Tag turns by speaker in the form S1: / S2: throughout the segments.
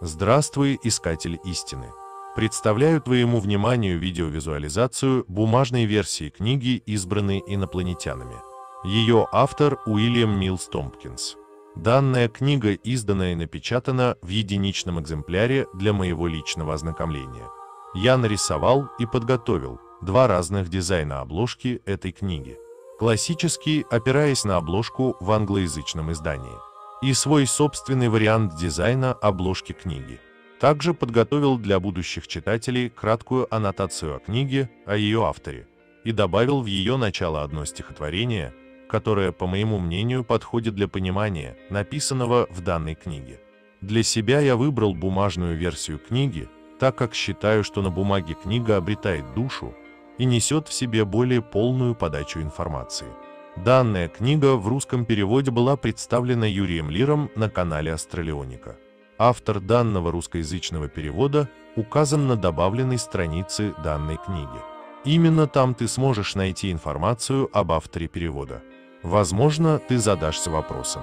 S1: Здравствуй, искатель истины! Представляю твоему вниманию видеовизуализацию бумажной версии книги «Избранные инопланетянами». Ее автор Уильям Милс Томпкинс. Данная книга издана и напечатана в единичном экземпляре для моего личного ознакомления. Я нарисовал и подготовил два разных дизайна обложки этой книги. Классический, опираясь на обложку в англоязычном издании. И свой собственный вариант дизайна обложки книги. Также подготовил для будущих читателей краткую аннотацию о книге, о ее авторе, и добавил в ее начало одно стихотворение, которое, по моему мнению, подходит для понимания написанного в данной книге. Для себя я выбрал бумажную версию книги, так как считаю, что на бумаге книга обретает душу, и несет в себе более полную подачу информации. Данная книга в русском переводе была представлена Юрием Лиром на канале Астралионика. Автор данного русскоязычного перевода указан на добавленной странице данной книги. Именно там ты сможешь найти информацию об авторе перевода. Возможно, ты задашься вопросом,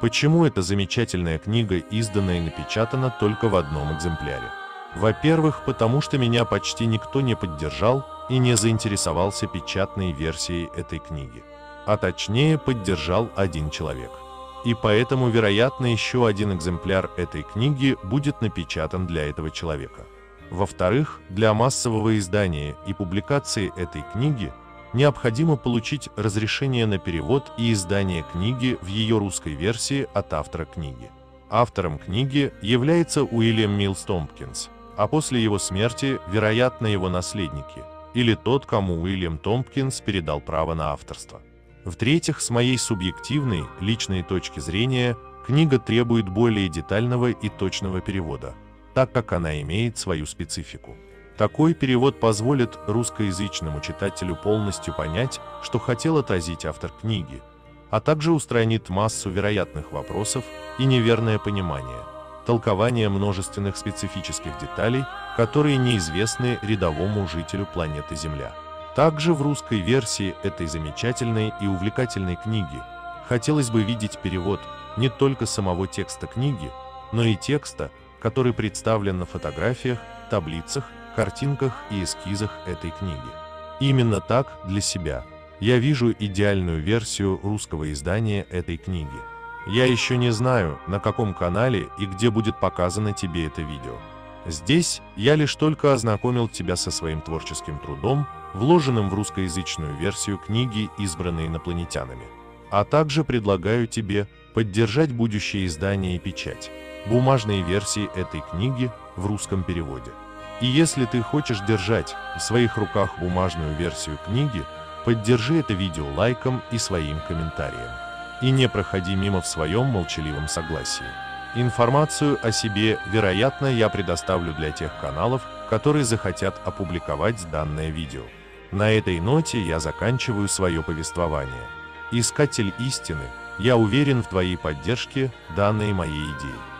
S1: почему эта замечательная книга издана и напечатана только в одном экземпляре? Во-первых, потому что меня почти никто не поддержал и не заинтересовался печатной версией этой книги. А точнее, поддержал один человек. И поэтому, вероятно, еще один экземпляр этой книги будет напечатан для этого человека. Во-вторых, для массового издания и публикации этой книги необходимо получить разрешение на перевод и издание книги в ее русской версии от автора книги. Автором книги является Уильям Милс Томпкинс, а после его смерти, вероятно, его наследники – или тот, кому Уильям Томпкинс передал право на авторство. В-третьих, с моей субъективной, личной точки зрения, книга требует более детального и точного перевода, так как она имеет свою специфику. Такой перевод позволит русскоязычному читателю полностью понять, что хотел отразить автор книги, а также устранит массу вероятных вопросов и неверное понимание, толкование множественных специфических деталей, которые неизвестны рядовому жителю планеты Земля. Также в русской версии этой замечательной и увлекательной книги хотелось бы видеть перевод не только самого текста книги, но и текста, который представлен на фотографиях, таблицах, картинках и эскизах этой книги. Именно так, для себя, я вижу идеальную версию русского издания этой книги. Я еще не знаю, на каком канале и где будет показано тебе это видео. Здесь я лишь только ознакомил тебя со своим творческим трудом, вложенным в русскоязычную версию книги «Избранные инопланетянами». А также предлагаю тебе поддержать будущее издание и печать, бумажные версии этой книги в русском переводе. И если ты хочешь держать в своих руках бумажную версию книги, поддержи это видео лайком и своим комментарием. И не проходи мимо в своем молчаливом согласии. Информацию о себе, вероятно, я предоставлю для тех каналов, которые захотят опубликовать данное видео. На этой ноте я заканчиваю свое повествование. Искатель истины, я уверен в твоей поддержке данной моей идеи.